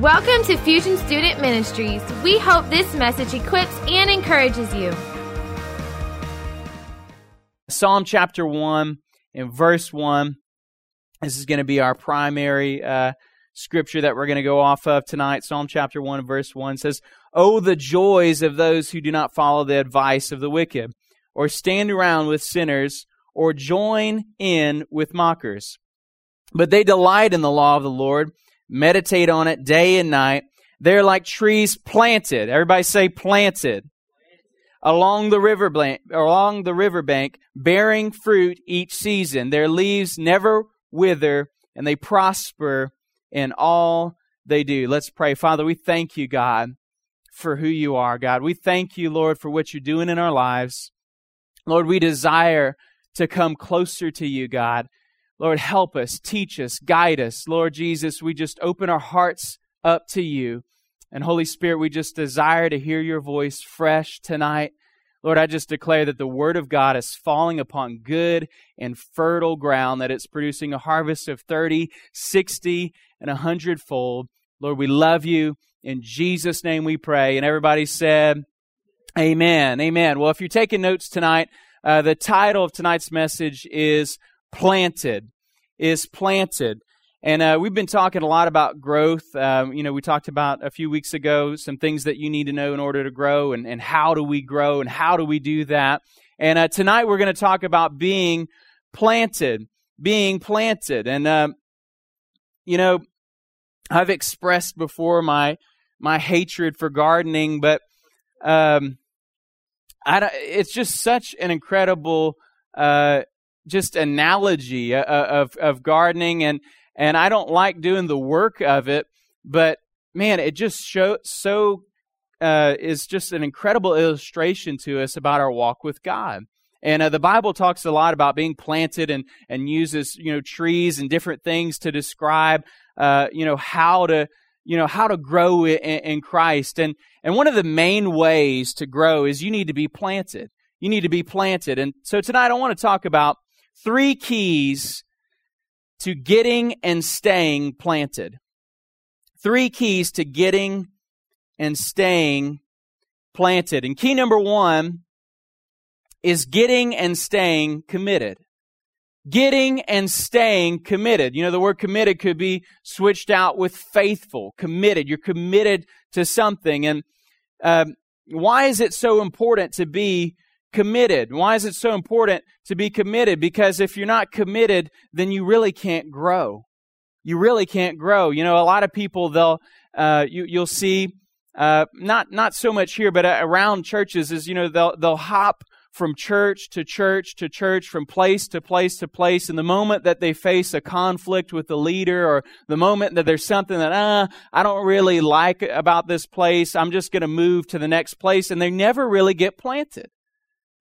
Welcome to Fusion Student Ministries. We hope this message equips and encourages you. Psalm chapter 1 and verse 1. This is going to be our primary uh, scripture that we're going to go off of tonight. Psalm chapter 1 verse 1 says, Oh, the joys of those who do not follow the advice of the wicked, or stand around with sinners, or join in with mockers. But they delight in the law of the Lord meditate on it day and night. They're like trees planted. Everybody say planted. Along the river bank, along the riverbank, bearing fruit each season. Their leaves never wither, and they prosper in all they do. Let's pray. Father, we thank you, God, for who you are, God. We thank you, Lord, for what you're doing in our lives. Lord, we desire to come closer to you, God. Lord, help us, teach us, guide us. Lord Jesus, we just open our hearts up to you. And Holy Spirit, we just desire to hear your voice fresh tonight. Lord, I just declare that the Word of God is falling upon good and fertile ground, that it's producing a harvest of 30, 60, and 100 fold. Lord, we love you. In Jesus' name we pray. And everybody said, Amen. Amen. Well, if you're taking notes tonight, uh, the title of tonight's message is planted, is planted. And uh, we've been talking a lot about growth. Um, you know, we talked about a few weeks ago some things that you need to know in order to grow and, and how do we grow and how do we do that. And uh, tonight we're going to talk about being planted, being planted. And, uh, you know, I've expressed before my, my hatred for gardening, but um, I don't, it's just such an incredible uh, just analogy uh, uh, of of gardening and and I don't like doing the work of it, but man, it just show so uh, is just an incredible illustration to us about our walk with God. And uh, the Bible talks a lot about being planted and and uses you know trees and different things to describe uh, you know how to you know how to grow in, in Christ. And and one of the main ways to grow is you need to be planted. You need to be planted. And so tonight I want to talk about three keys to getting and staying planted. Three keys to getting and staying planted. And key number one is getting and staying committed. Getting and staying committed. You know, the word committed could be switched out with faithful, committed. You're committed to something. And um, why is it so important to be committed. Why is it so important to be committed? Because if you're not committed, then you really can't grow. You really can't grow. You know, a lot of people they'll uh, you you'll see uh, not not so much here, but around churches is you know they'll they'll hop from church to church to church, from place to place to place. And the moment that they face a conflict with the leader or the moment that there's something that, ah, I don't really like about this place, I'm just going to move to the next place. And they never really get planted.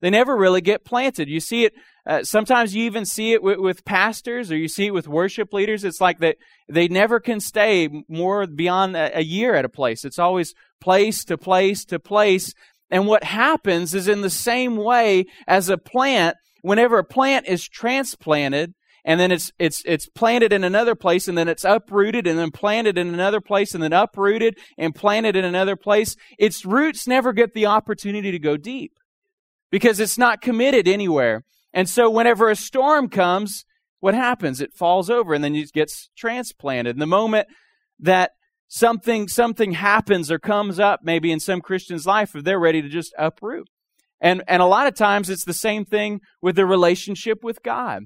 They never really get planted. You see it, uh, sometimes you even see it with, with, pastors or you see it with worship leaders. It's like that they never can stay more beyond a, a year at a place. It's always place to place to place. And what happens is in the same way as a plant, whenever a plant is transplanted, and then it's it's it's planted in another place and then it's uprooted and then planted in another place and then uprooted and planted in another place its roots never get the opportunity to go deep because it's not committed anywhere. And so whenever a storm comes, what happens? It falls over and then it gets transplanted. And the moment that something something happens or comes up maybe in some Christian's life, they're ready to just uproot. And and a lot of times it's the same thing with the relationship with God.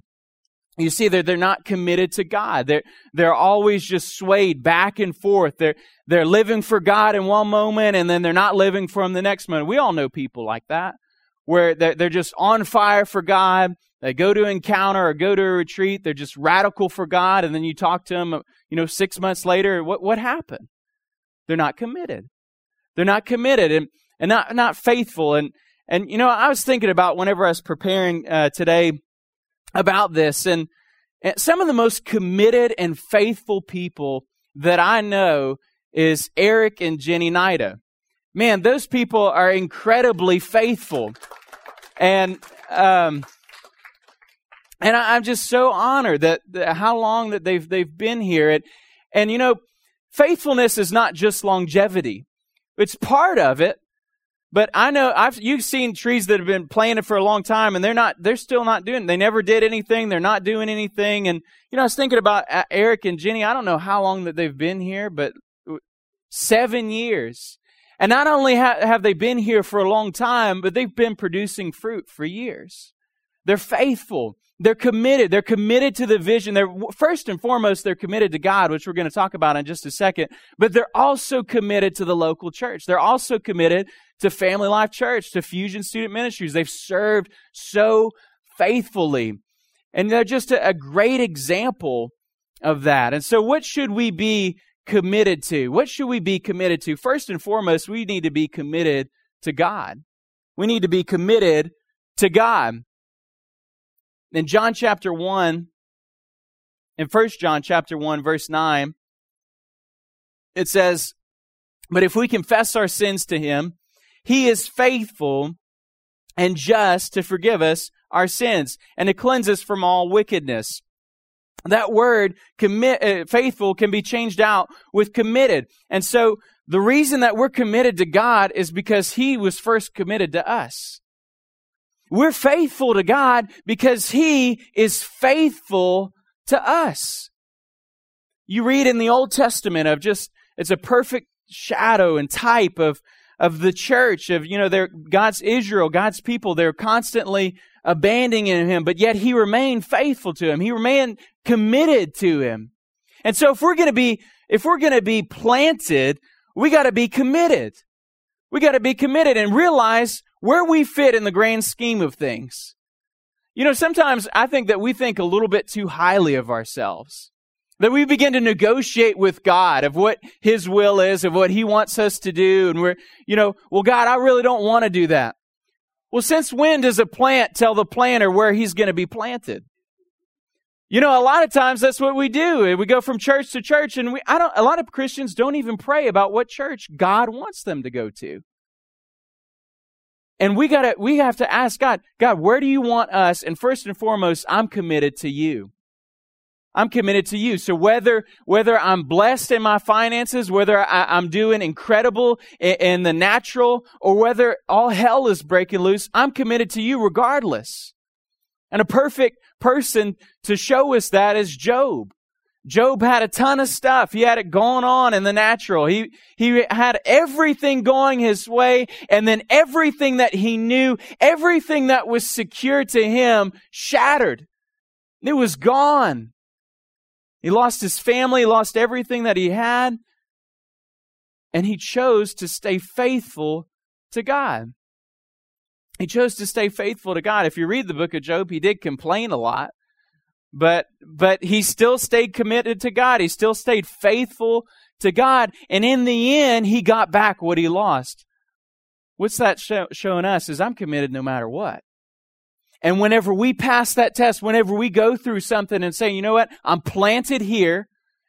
You see, they're, they're not committed to God. They're, they're always just swayed back and forth. They're, they're living for God in one moment and then they're not living for Him the next moment. We all know people like that where they're just on fire for God. They go to encounter or go to a retreat. They're just radical for God. And then you talk to them, you know, six months later, what, what happened? They're not committed. They're not committed and, and not, not faithful. And, and, you know, I was thinking about whenever I was preparing uh, today about this and, and some of the most committed and faithful people that I know is Eric and Jenny Nida. Man, those people are incredibly faithful. And, um, and I, am just so honored that, that, how long that they've they've been here. And and you know, faithfulness is not just longevity. It's part of it. But I know I've you've seen trees that have been planted for a long time and they're not they're still not doing they never did anything they're not doing anything and you know I was thinking about uh, Eric and Jenny I don't know how long that they've been here but 7 years and not only ha- have they been here for a long time but they've been producing fruit for years they're faithful they're committed. They're committed to the vision. They're first and foremost, they're committed to God, which we're going to talk about in just a second. But they're also committed to the local church. They're also committed to Family Life Church, to Fusion Student Ministries. They've served so faithfully. And they're just a, a great example of that. And so what should we be committed to? What should we be committed to? First and foremost, we need to be committed to God. We need to be committed to God in John chapter 1, in 1 John chapter 1, verse 9, it says, But if we confess our sins to him, he is faithful and just to forgive us our sins and to cleanse us from all wickedness. That word commit, uh, faithful can be changed out with committed. And so the reason that we're committed to God is because he was first committed to us. We're faithful to God because He is faithful to us. You read in the Old Testament of just, it's a perfect shadow and type of, of the church, of, you know, they're God's Israel, God's people. They're constantly abandoning Him, but yet He remained faithful to Him. He remained committed to Him. And so if we're going to be, if we're going to be planted, we got to be committed. We got to be committed and realize where we fit in the grand scheme of things. You know, sometimes I think that we think a little bit too highly of ourselves. That we begin to negotiate with God of what His will is, of what He wants us to do. And we're, you know, well, God, I really don't want to do that. Well, since when does a plant tell the planter where he's going to be planted? You know, a lot of times that's what we do. We go from church to church and we, I don't, a lot of Christians don't even pray about what church God wants them to go to. And we gotta, we have to ask God, God, where do you want us? And first and foremost, I'm committed to you. I'm committed to you. So whether, whether I'm blessed in my finances, whether I, am doing incredible in, in the natural, or whether all hell is breaking loose, I'm committed to you regardless. And a perfect person to show us that is Job. Job had a ton of stuff. He had it going on in the natural. He, he had everything going his way and then everything that he knew, everything that was secure to him shattered. It was gone. He lost his family, lost everything that he had, and he chose to stay faithful to God. He chose to stay faithful to God. If you read the book of Job, he did complain a lot. But but he still stayed committed to God. He still stayed faithful to God, and in the end, he got back what he lost. What's that show, showing us? Is I'm committed no matter what. And whenever we pass that test, whenever we go through something and say, you know what, I'm planted here.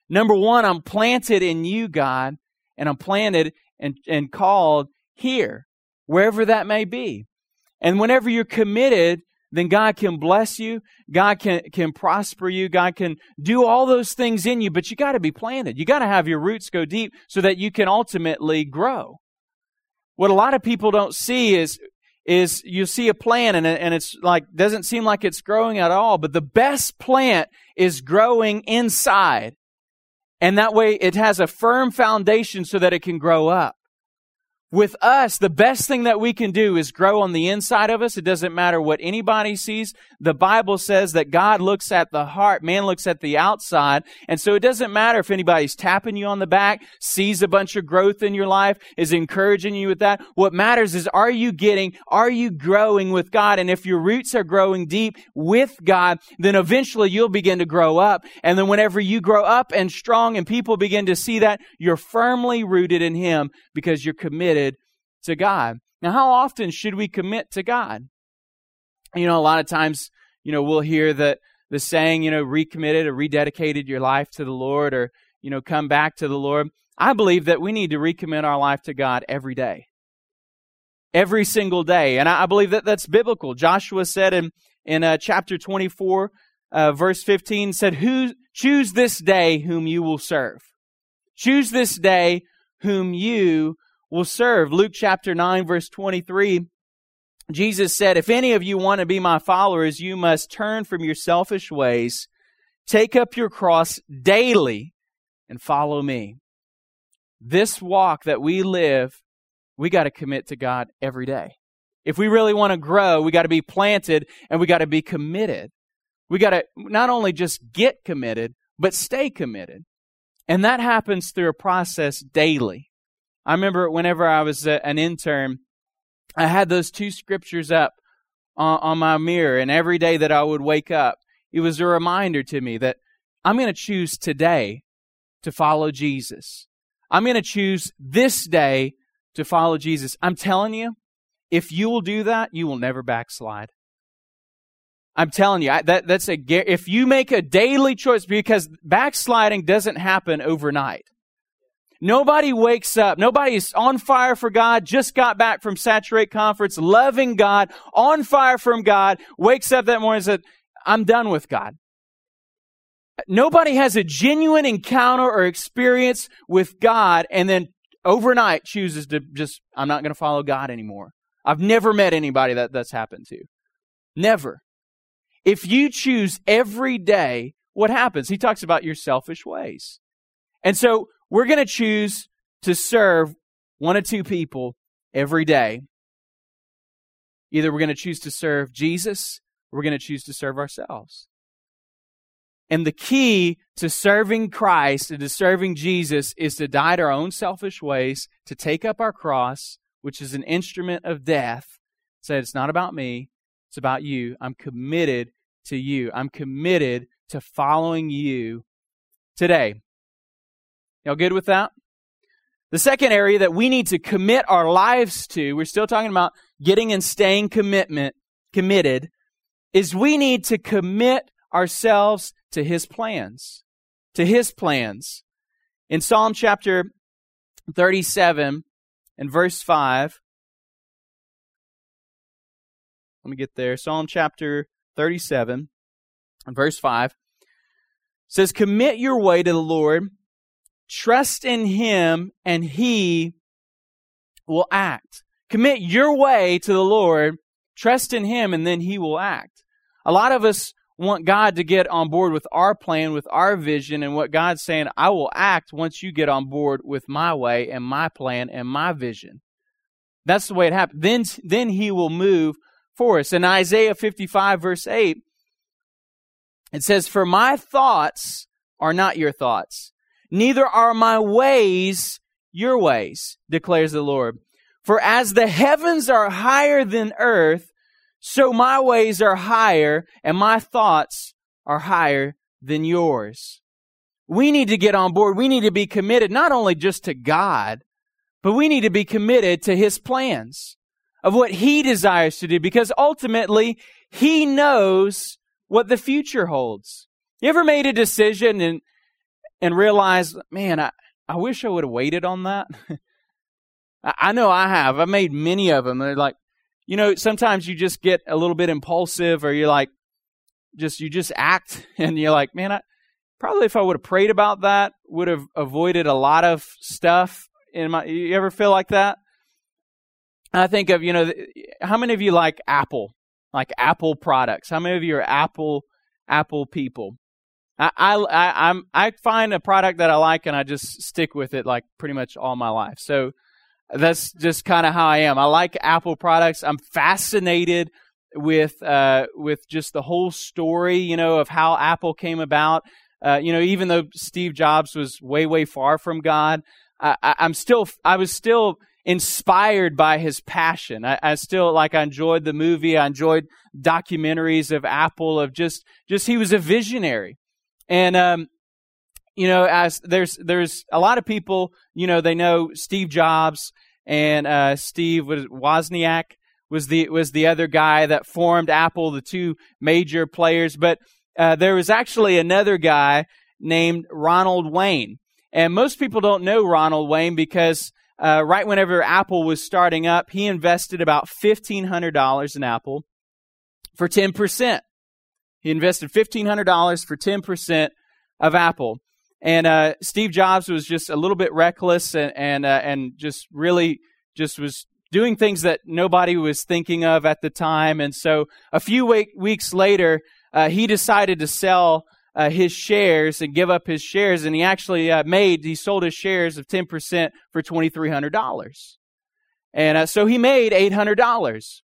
Number one, I'm planted in you, God, and I'm planted and, and called here, wherever that may be. And whenever you're committed then God can bless you. God can, can prosper you. God can do all those things in you, but you got to be planted. You got to have your roots go deep so that you can ultimately grow. What a lot of people don't see is, is you see a plant and, and it's like, doesn't seem like it's growing at all, but the best plant is growing inside. And that way it has a firm foundation so that it can grow up with us, the best thing that we can do is grow on the inside of us. It doesn't matter what anybody sees. The Bible says that God looks at the heart, man looks at the outside. And so it doesn't matter if anybody's tapping you on the back, sees a bunch of growth in your life, is encouraging you with that. What matters is are you getting, are you growing with God? And if your roots are growing deep with God, then eventually you'll begin to grow up. And then whenever you grow up and strong and people begin to see that, you're firmly rooted in Him because you're committed to God. Now, how often should we commit to God? You know, a lot of times, you know, we'll hear that the saying, you know, recommitted or rededicated your life to the Lord or, you know, come back to the Lord. I believe that we need to recommit our life to God every day. Every single day. And I, believe that that's biblical. Joshua said in, in uh, chapter 24, uh, verse 15, said, Who choose this day whom you will serve. Choose this day whom you will serve. Luke chapter 9, verse 23. Jesus said, If any of you want to be my followers, you must turn from your selfish ways, take up your cross daily, and follow me. This walk that we live, we got to commit to God every day. If we really want to grow, we got to be planted and we got to be committed. We got to not only just get committed, but stay committed. And that happens through a process daily. I remember whenever I was an intern, I had those two scriptures up on, on my mirror, and every day that I would wake up, it was a reminder to me that I'm going to choose today to follow Jesus. I'm going to choose this day to follow Jesus. I'm telling you, if you will do that, you will never backslide. I'm telling you, that, that's a, if you make a daily choice, because backsliding doesn't happen overnight. Nobody wakes up. Nobody's on fire for God, just got back from Saturate Conference, loving God, on fire from God, wakes up that morning and said, I'm done with God. Nobody has a genuine encounter or experience with God and then overnight chooses to just, I'm not going to follow God anymore. I've never met anybody that that's happened to. Never. If you choose every day, what happens? He talks about your selfish ways. And so we're going to choose to serve one or two people every day. Either we're going to choose to serve Jesus or we're going to choose to serve ourselves. And the key to serving Christ and to serving Jesus is to die to our own selfish ways, to take up our cross, which is an instrument of death. Say, it's not about me, it's about you. I'm committed to you. I'm committed to following you today. Y'all good with that? The second area that we need to commit our lives to, we're still talking about getting and staying commitment, committed, is we need to commit ourselves to his plans. To his plans. In Psalm chapter 37 and verse 5, let me get there. Psalm chapter 37 and verse 5 says, Commit your way to the Lord, trust in him, and he will act. Commit your way to the Lord, trust in him, and then he will act. A lot of us want God to get on board with our plan, with our vision, and what God's saying, I will act once you get on board with my way and my plan and my vision. That's the way it happens. Then, then he will move for us. In Isaiah 55, verse 8, it says, For my thoughts are not your thoughts, neither are my ways your ways, declares the Lord. For as the heavens are higher than earth, so my ways are higher and my thoughts are higher than yours. We need to get on board. We need to be committed not only just to God, but we need to be committed to His plans of what He desires to do because ultimately He knows what the future holds. You ever made a decision and, and realized, man, I, I wish I would have waited on that? I know I have. I've made many of them. They're like, you know, sometimes you just get a little bit impulsive or you're like, just, you just act and you're like, man, I, probably if I would have prayed about that, would have avoided a lot of stuff in my, you ever feel like that? I think of, you know, how many of you like Apple, like Apple products? How many of you are Apple, Apple people? I, I, I'm, I find a product that I like and I just stick with it like pretty much all my life. So, that's just kind of how I am. I like Apple products. I'm fascinated with uh, with just the whole story, you know, of how Apple came about. Uh, you know, even though Steve Jobs was way way far from God, I, am still I was still inspired by his passion. I, I, still like I enjoyed the movie. I enjoyed documentaries of Apple of just just he was a visionary, and um, you know, as there's there's a lot of people, you know, they know Steve Jobs and uh, Steve Wozniak was the was the other guy that formed Apple, the two major players. But uh, there was actually another guy named Ronald Wayne, and most people don't know Ronald Wayne because uh, right whenever Apple was starting up, he invested about fifteen hundred dollars in Apple for ten percent. He invested fifteen hundred dollars for ten percent of Apple. And uh, Steve Jobs was just a little bit reckless and and uh, and just really just was doing things that nobody was thinking of at the time. And so a few week, weeks later, uh, he decided to sell uh, his shares and give up his shares. And he actually uh, made, he sold his shares of 10% for $2,300. And uh, so he made $800.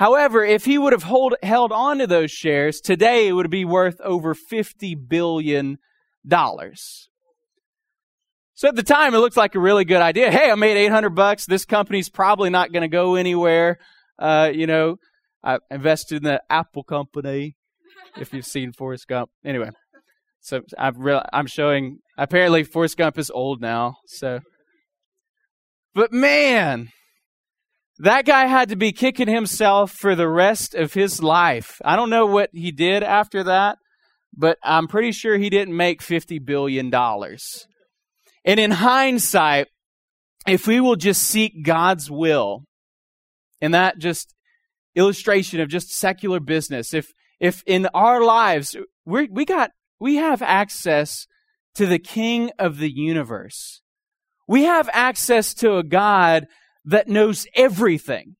However, if he would have hold, held on to those shares, today it would be worth over $50 billion. So at the time, it looked like a really good idea. Hey, I made 800 bucks. This company's probably not going to go anywhere. Uh, you know, I invested in the Apple company. If you've seen Forrest Gump, anyway. So I've re- I'm showing. Apparently, Forrest Gump is old now. So, but man, that guy had to be kicking himself for the rest of his life. I don't know what he did after that, but I'm pretty sure he didn't make fifty billion dollars. And in hindsight, if we will just seek God's will, and that just illustration of just secular business, if if in our lives we we got we have access to the King of the universe, we have access to a God that knows everything.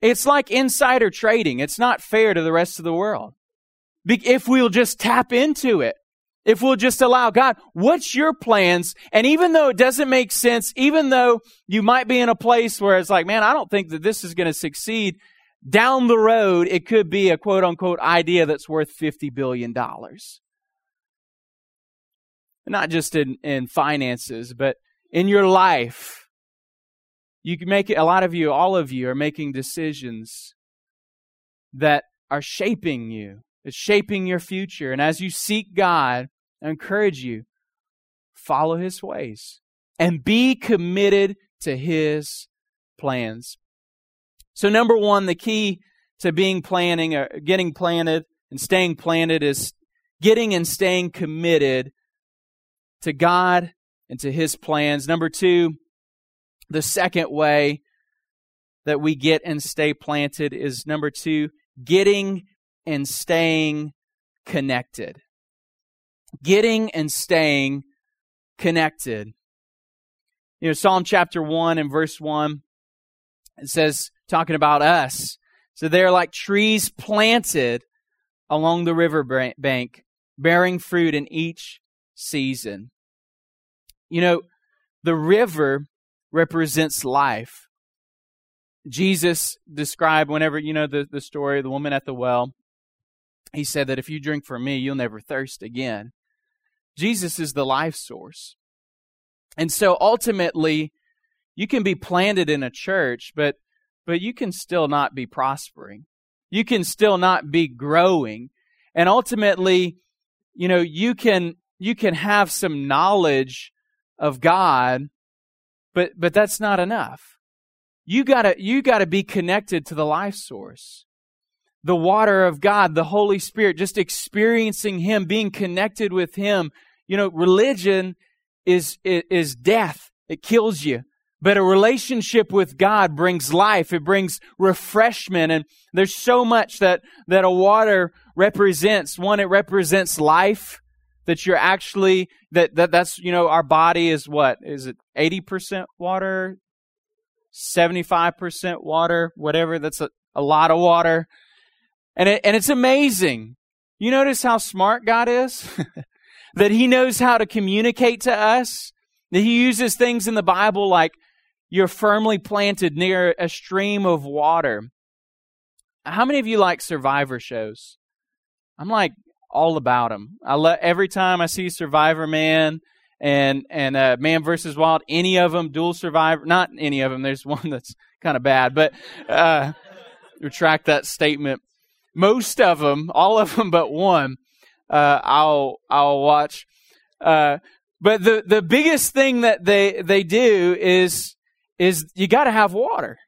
It's like insider trading. It's not fair to the rest of the world. If we'll just tap into it, if we'll just allow God, what's your plans? And even though it doesn't make sense, even though you might be in a place where it's like, man, I don't think that this is going to succeed, down the road, it could be a quote unquote idea that's worth $50 billion. Not just in, in finances, but in your life. You can make it, a lot of you, all of you are making decisions that are shaping you. It's shaping your future. And as you seek God, I encourage you, follow his ways and be committed to his plans. So number one, the key to being planning or getting planted and staying planted is getting and staying committed to God and to his plans. Number two, the second way that we get and stay planted is number two, getting and staying connected getting and staying connected. You know, Psalm chapter 1 and verse 1, it says, talking about us. So they're like trees planted along the river bank, bearing fruit in each season. You know, the river represents life. Jesus described whenever, you know, the, the story of the woman at the well, he said that if you drink from me, you'll never thirst again. Jesus is the life source. And so ultimately, you can be planted in a church, but but you can still not be prospering. You can still not be growing. And ultimately, you know, you can you can have some knowledge of God, but but that's not enough. You got to you got to be connected to the life source the water of God, the Holy Spirit, just experiencing Him, being connected with Him. You know, religion is, is death. It kills you. But a relationship with God brings life. It brings refreshment. And there's so much that, that a water represents. One, it represents life. That you're actually, that, that that's, you know, our body is what? Is it 80% water? 75% water? Whatever. That's a, a lot of water. And, it, and it's amazing. You notice how smart God is? that He knows how to communicate to us? That He uses things in the Bible like you're firmly planted near a stream of water. How many of you like survivor shows? I'm like all about them. I love every time I see Survivorman and and uh, Man versus Wild, any of them, Dual Survivor, not any of them. There's one that's kind of bad, but uh, retract that statement most of them, all of them but one, uh, I'll I'll watch. Uh, but the the biggest thing that they they do is is you got to have water.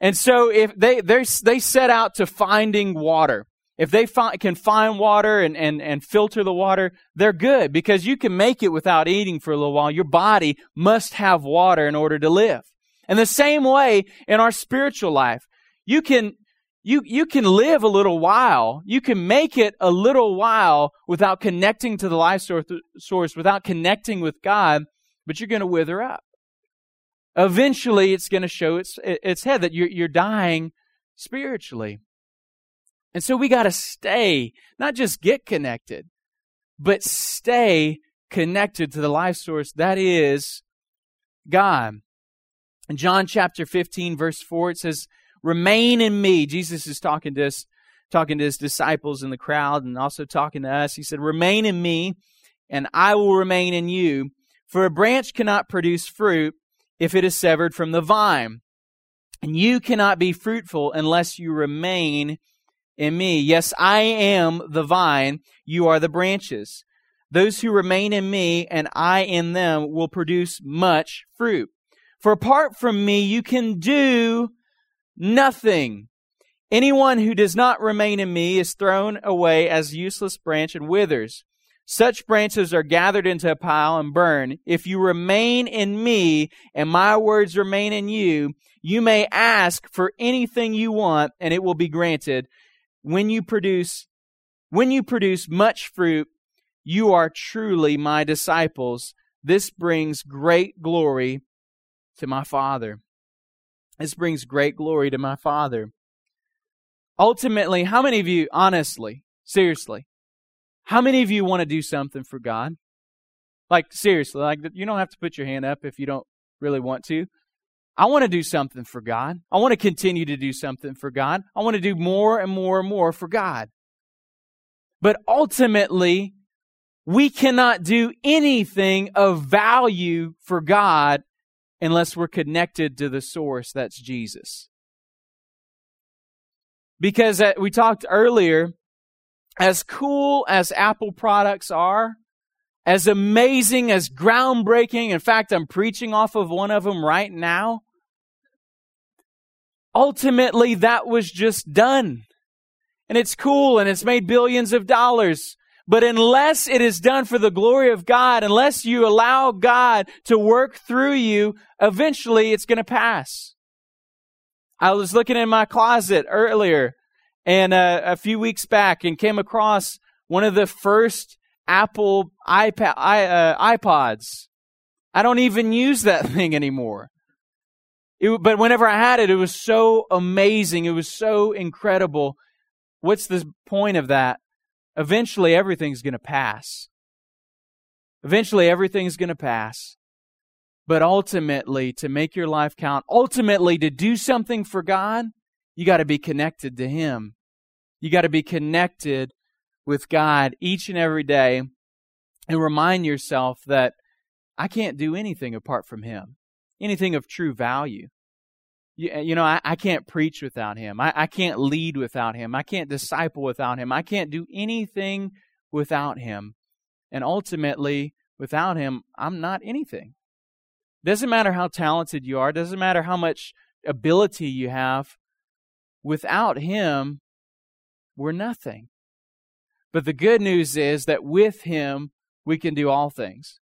And so if they they they set out to finding water. If they find, can find water and, and, and filter the water, they're good because you can make it without eating for a little while. Your body must have water in order to live. And the same way in our spiritual life, you can you, you can live a little while. You can make it a little while without connecting to the life source, without connecting with God, but you're going to wither up. Eventually, it's going to show its, its head that you're, you're dying spiritually. And so we got to stay, not just get connected, but stay connected to the life source that is God. In John chapter 15, verse 4, it says, Remain in me. Jesus is talking to us, talking to his disciples in the crowd and also talking to us. He said, Remain in me, and I will remain in you. For a branch cannot produce fruit if it is severed from the vine. And you cannot be fruitful unless you remain in me. Yes, I am the vine, you are the branches. Those who remain in me and I in them will produce much fruit. For apart from me, you can do nothing. Anyone who does not remain in me is thrown away as useless branch and withers. Such branches are gathered into a pile and burned. If you remain in me and my words remain in you, you may ask for anything you want and it will be granted. When you produce, when you produce much fruit, you are truly my disciples. This brings great glory to my Father. This brings great glory to my Father. Ultimately, how many of you, honestly, seriously, how many of you want to do something for God? Like, seriously, like, you don't have to put your hand up if you don't really want to. I want to do something for God. I want to continue to do something for God. I want to do more and more and more for God. But ultimately, we cannot do anything of value for God unless we're connected to the source that's Jesus. Because uh, we talked earlier, as cool as Apple products are, as amazing as groundbreaking, in fact, I'm preaching off of one of them right now. Ultimately, that was just done. And it's cool and it's made billions of dollars. But unless it is done for the glory of God, unless you allow God to work through you, eventually it's going to pass. I was looking in my closet earlier and uh, a few weeks back and came across one of the first Apple iPad, uh, iPods. I don't even use that thing anymore. It, but whenever I had it, it was so amazing. It was so incredible. What's the point of that? Eventually, everything's going to pass. Eventually, everything's going to pass. But ultimately, to make your life count, ultimately, to do something for God, you got to be connected to Him. You got to be connected with God each and every day and remind yourself that I can't do anything apart from Him, anything of true value. You, you know, I, I, can't preach without him. I, I can't lead without him. I can't disciple without him. I can't do anything without him. And ultimately, without him, I'm not anything. Doesn't matter how talented you are, doesn't matter how much ability you have. Without him, we're nothing. But the good news is that with him, we can do all things.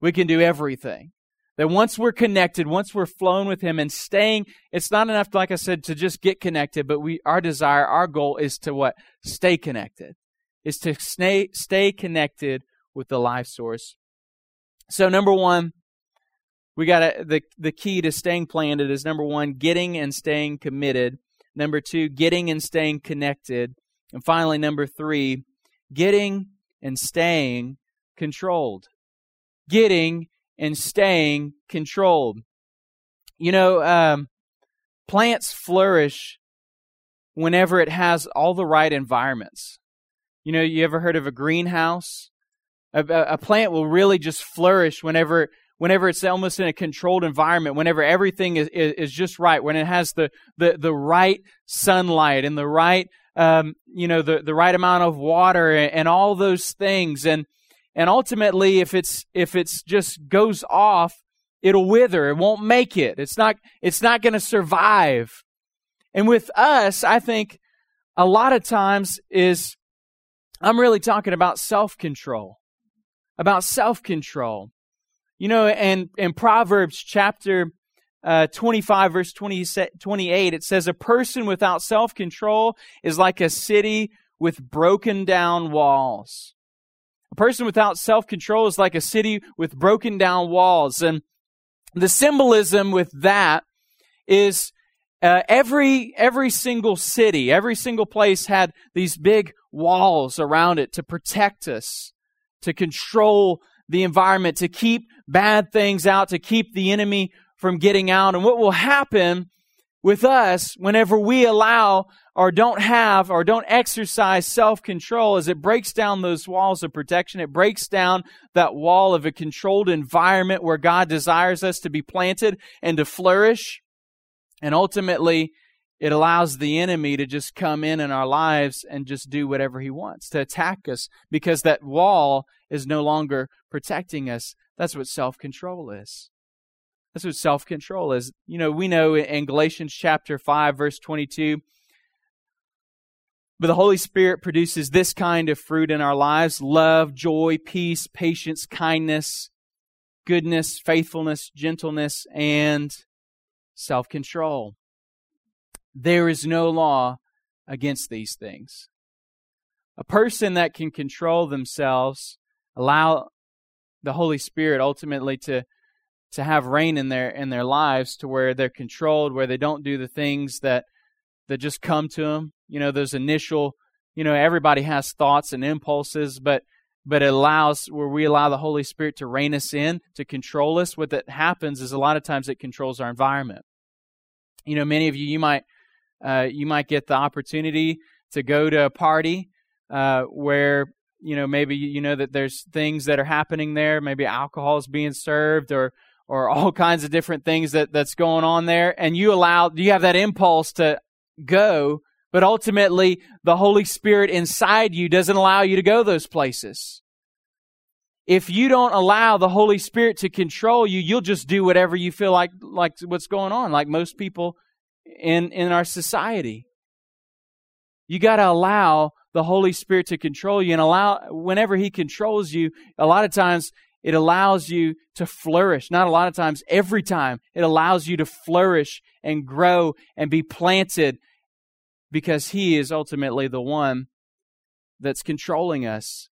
We can do everything. That once we're connected, once we're flown with Him and staying, it's not enough, like I said, to just get connected, but we, our desire, our goal is to what? Stay connected. Is to stay, stay connected with the life source. So number one, we got the, the key to staying planted is number one, getting and staying committed. Number two, getting and staying connected. And finally, number three, getting and staying controlled. Getting and staying controlled. You know, um, plants flourish whenever it has all the right environments. You know, you ever heard of a greenhouse? A, a, plant will really just flourish whenever whenever it's almost in a controlled environment, whenever everything is, is, is just right, when it has the, the, the right sunlight and the right, um, you know, the, the right amount of water and, and all those things. And, and ultimately, if it's, if it's just goes off, it'll wither. It won't make it. It's not, it's not going to survive. And with us, I think a lot of times is, I'm really talking about self control. About self control. You know, and in Proverbs chapter uh, 25, verse 20, 28, it says, A person without self control is like a city with broken down walls. A person without self control is like a city with broken down walls. And the symbolism with that is uh, every every single city, every single place had these big walls around it to protect us, to control the environment, to keep bad things out, to keep the enemy from getting out. And what will happen with us whenever we allow or don't have or don't exercise self control is it breaks down those walls of protection. It breaks down that wall of a controlled environment where God desires us to be planted and to flourish. And ultimately, it allows the enemy to just come in in our lives and just do whatever he wants to attack us because that wall is no longer protecting us. That's what self control is. That's what self control is. You know, we know in Galatians chapter 5, verse 22, but the Holy Spirit produces this kind of fruit in our lives love, joy, peace, patience, kindness, goodness, faithfulness, gentleness, and self control. There is no law against these things. A person that can control themselves, allow the Holy Spirit ultimately to to have reign in their in their lives to where they're controlled, where they don't do the things that that just come to them. You know, those initial, you know, everybody has thoughts and impulses, but but it allows where we allow the Holy Spirit to rein us in, to control us. What that happens is a lot of times it controls our environment. You know, many of you you might uh, you might get the opportunity to go to a party uh, where you know maybe you know that there's things that are happening there, maybe alcohol is being served or or all kinds of different things that, that's going on there, and you allow, you have that impulse to go, but ultimately the Holy Spirit inside you doesn't allow you to go those places. If you don't allow the Holy Spirit to control you, you'll just do whatever you feel like, like what's going on, like most people in, in our society. You got to allow the Holy Spirit to control you and allow, whenever He controls you, a lot of times it allows you to flourish. Not a lot of times, every time, it allows you to flourish and grow and be planted because He is ultimately the one that's controlling us.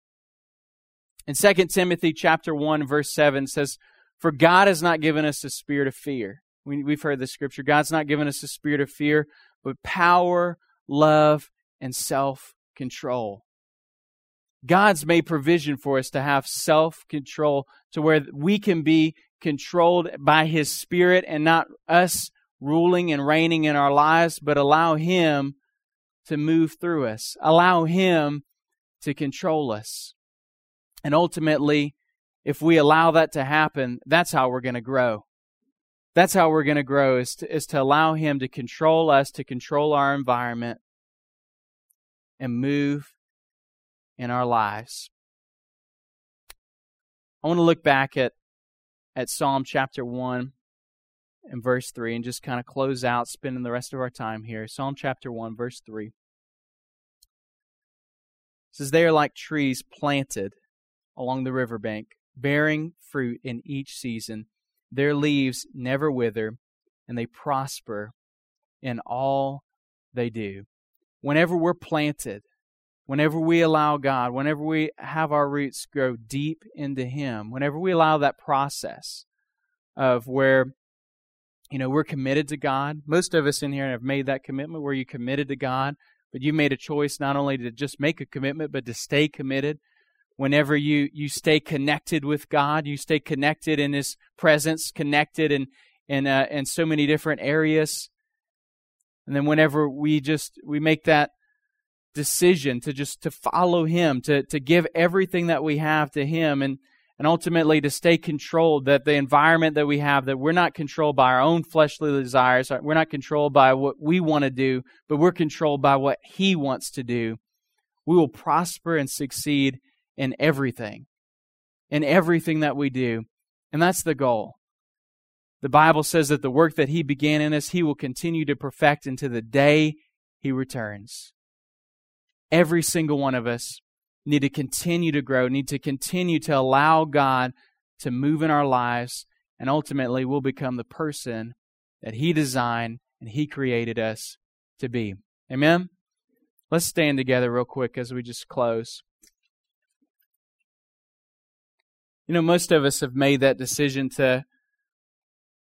In 2 Timothy chapter 1 verse 7 says, For God has not given us a spirit of fear. We, we've heard the scripture. God's not given us a spirit of fear, but power, love, and self-control. God's made provision for us to have self control to where we can be controlled by His Spirit and not us ruling and reigning in our lives, but allow Him to move through us, allow Him to control us. And ultimately, if we allow that to happen, that's how we're going to grow. That's how we're going to grow is to, is to allow Him to control us, to control our environment, and move in our lives. I want to look back at, at Psalm chapter 1 and verse 3 and just kind of close out, spending the rest of our time here. Psalm chapter 1, verse 3. It says, They are like trees planted along the riverbank, bearing fruit in each season. Their leaves never wither, and they prosper in all they do. Whenever we're planted, whenever we allow God, whenever we have our roots grow deep into Him, whenever we allow that process of where, you know, we're committed to God. Most of us in here have made that commitment where you committed to God, but you made a choice not only to just make a commitment, but to stay committed. Whenever you, you stay connected with God, you stay connected in His presence, connected in, in, uh, in so many different areas. And then whenever we just, we make that decision to just to follow him to to give everything that we have to him and and ultimately to stay controlled that the environment that we have that we're not controlled by our own fleshly desires we're not controlled by what we want to do but we're controlled by what he wants to do. We will prosper and succeed in everything in everything that we do. And that's the goal. The bible says that the work that he began in us he will continue to perfect until the day he returns every single one of us need to continue to grow, need to continue to allow God to move in our lives, and ultimately we'll become the person that He designed and He created us to be. Amen? Let's stand together real quick as we just close. You know, most of us have made that decision to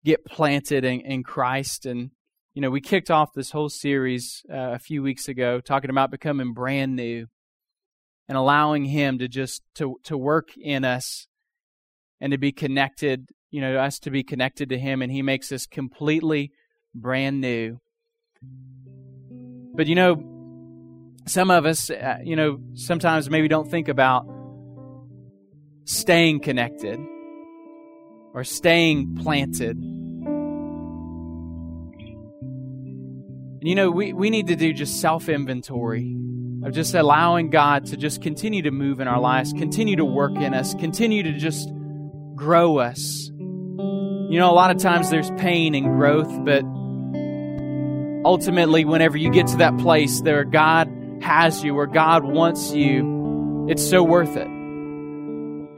get planted in, in Christ. And, you know, we kicked off this whole series uh, a few weeks ago talking about becoming brand new and allowing Him to just to, to work in us and to be connected, you know, us to be connected to Him. And He makes us completely brand new. But, you know, some of us, uh, you know, sometimes maybe don't think about staying connected or staying planted. And you know, we, we need to do just self inventory of just allowing God to just continue to move in our lives, continue to work in us, continue to just grow us. You know, a lot of times there's pain and growth, but ultimately, whenever you get to that place there, God has you, where God wants you, it's so worth it.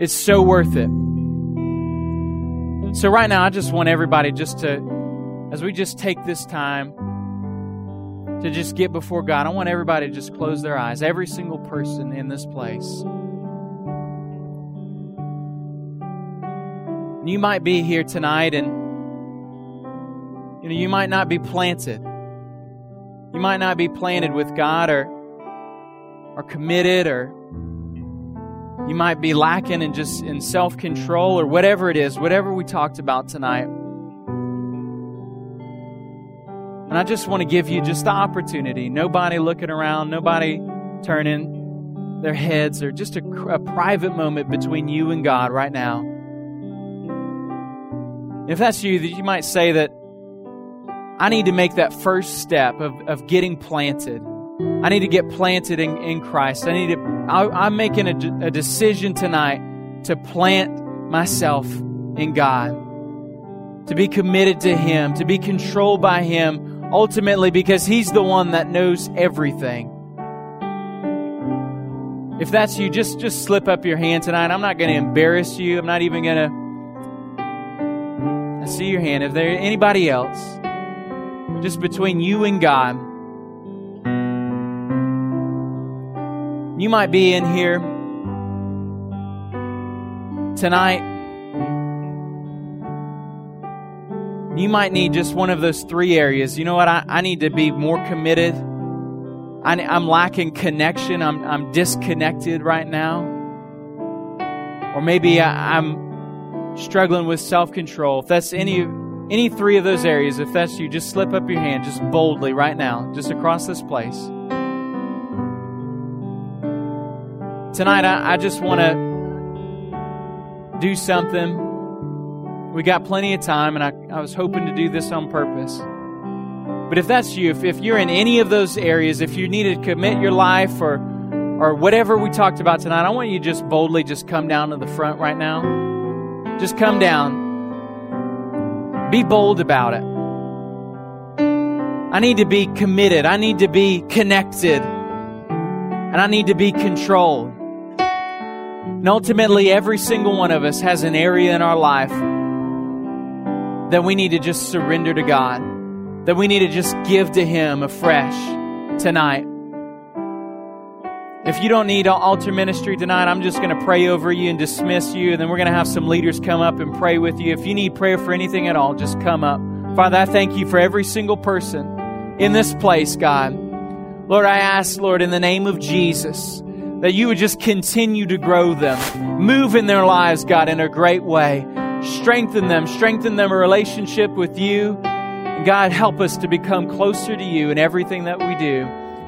It's so worth it. So, right now, I just want everybody just to, as we just take this time to just get before God, I want everybody to just close their eyes, every single person in this place. You might be here tonight and you know you might not be planted. You might not be planted with God or or committed or you might be lacking in just in self-control or whatever it is, whatever we talked about tonight. And I just want to give you just the opportunity. Nobody looking around, nobody turning their heads, or just a, a private moment between you and God right now. If that's you, that you might say that I need to make that first step of, of getting planted. I need to get planted in, in Christ. I need to, I, am making a, a decision tonight to plant myself in God, to be committed to Him, to be controlled by Him ultimately because He's the one that knows everything. If that's you, just, just slip up your hand tonight. I'm not going to embarrass you. I'm not even going to. I see your hand. If there anybody else, just between you and God, you might be in here tonight You might need just one of those three areas. You know what? I, I need to be more committed. I, am lacking connection. I'm, I'm disconnected right now. Or maybe I, I'm struggling with self control. If that's any, any three of those areas, if that's you, just slip up your hand just boldly right now, just across this place. Tonight, I, I just want to do something we got plenty of time, and I, I was hoping to do this on purpose. But if that's you, if, if you're in any of those areas, if you need to commit your life or or whatever we talked about tonight, I want you to just boldly just come down to the front right now. Just come down. Be bold about it. I need to be committed. I need to be connected. And I need to be controlled. And ultimately, every single one of us has an area in our life that we need to just surrender to God, that we need to just give to Him afresh tonight. If you don't need altar ministry tonight, I'm just going to pray over you and dismiss you, and then we're going to have some leaders come up and pray with you. If you need prayer for anything at all, just come up. Father, I thank you for every single person in this place, God. Lord, I ask, Lord, in the name of Jesus, that you would just continue to grow them, move in their lives, God, in a great way. Strengthen them, strengthen them a relationship with you. God, help us to become closer to you in everything that we do.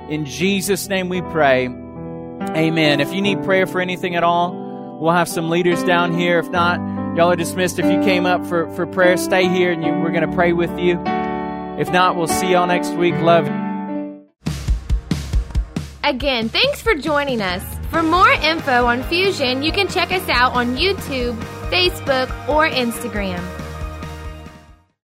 In Jesus' name we pray. Amen. If you need prayer for anything at all, we'll have some leaders down here. If not, y'all are dismissed. If you came up for, for prayer, stay here and you, we're going to pray with you. If not, we'll see y'all next week. Love. Again, thanks for joining us. For more info on Fusion, you can check us out on YouTube Facebook, or Instagram.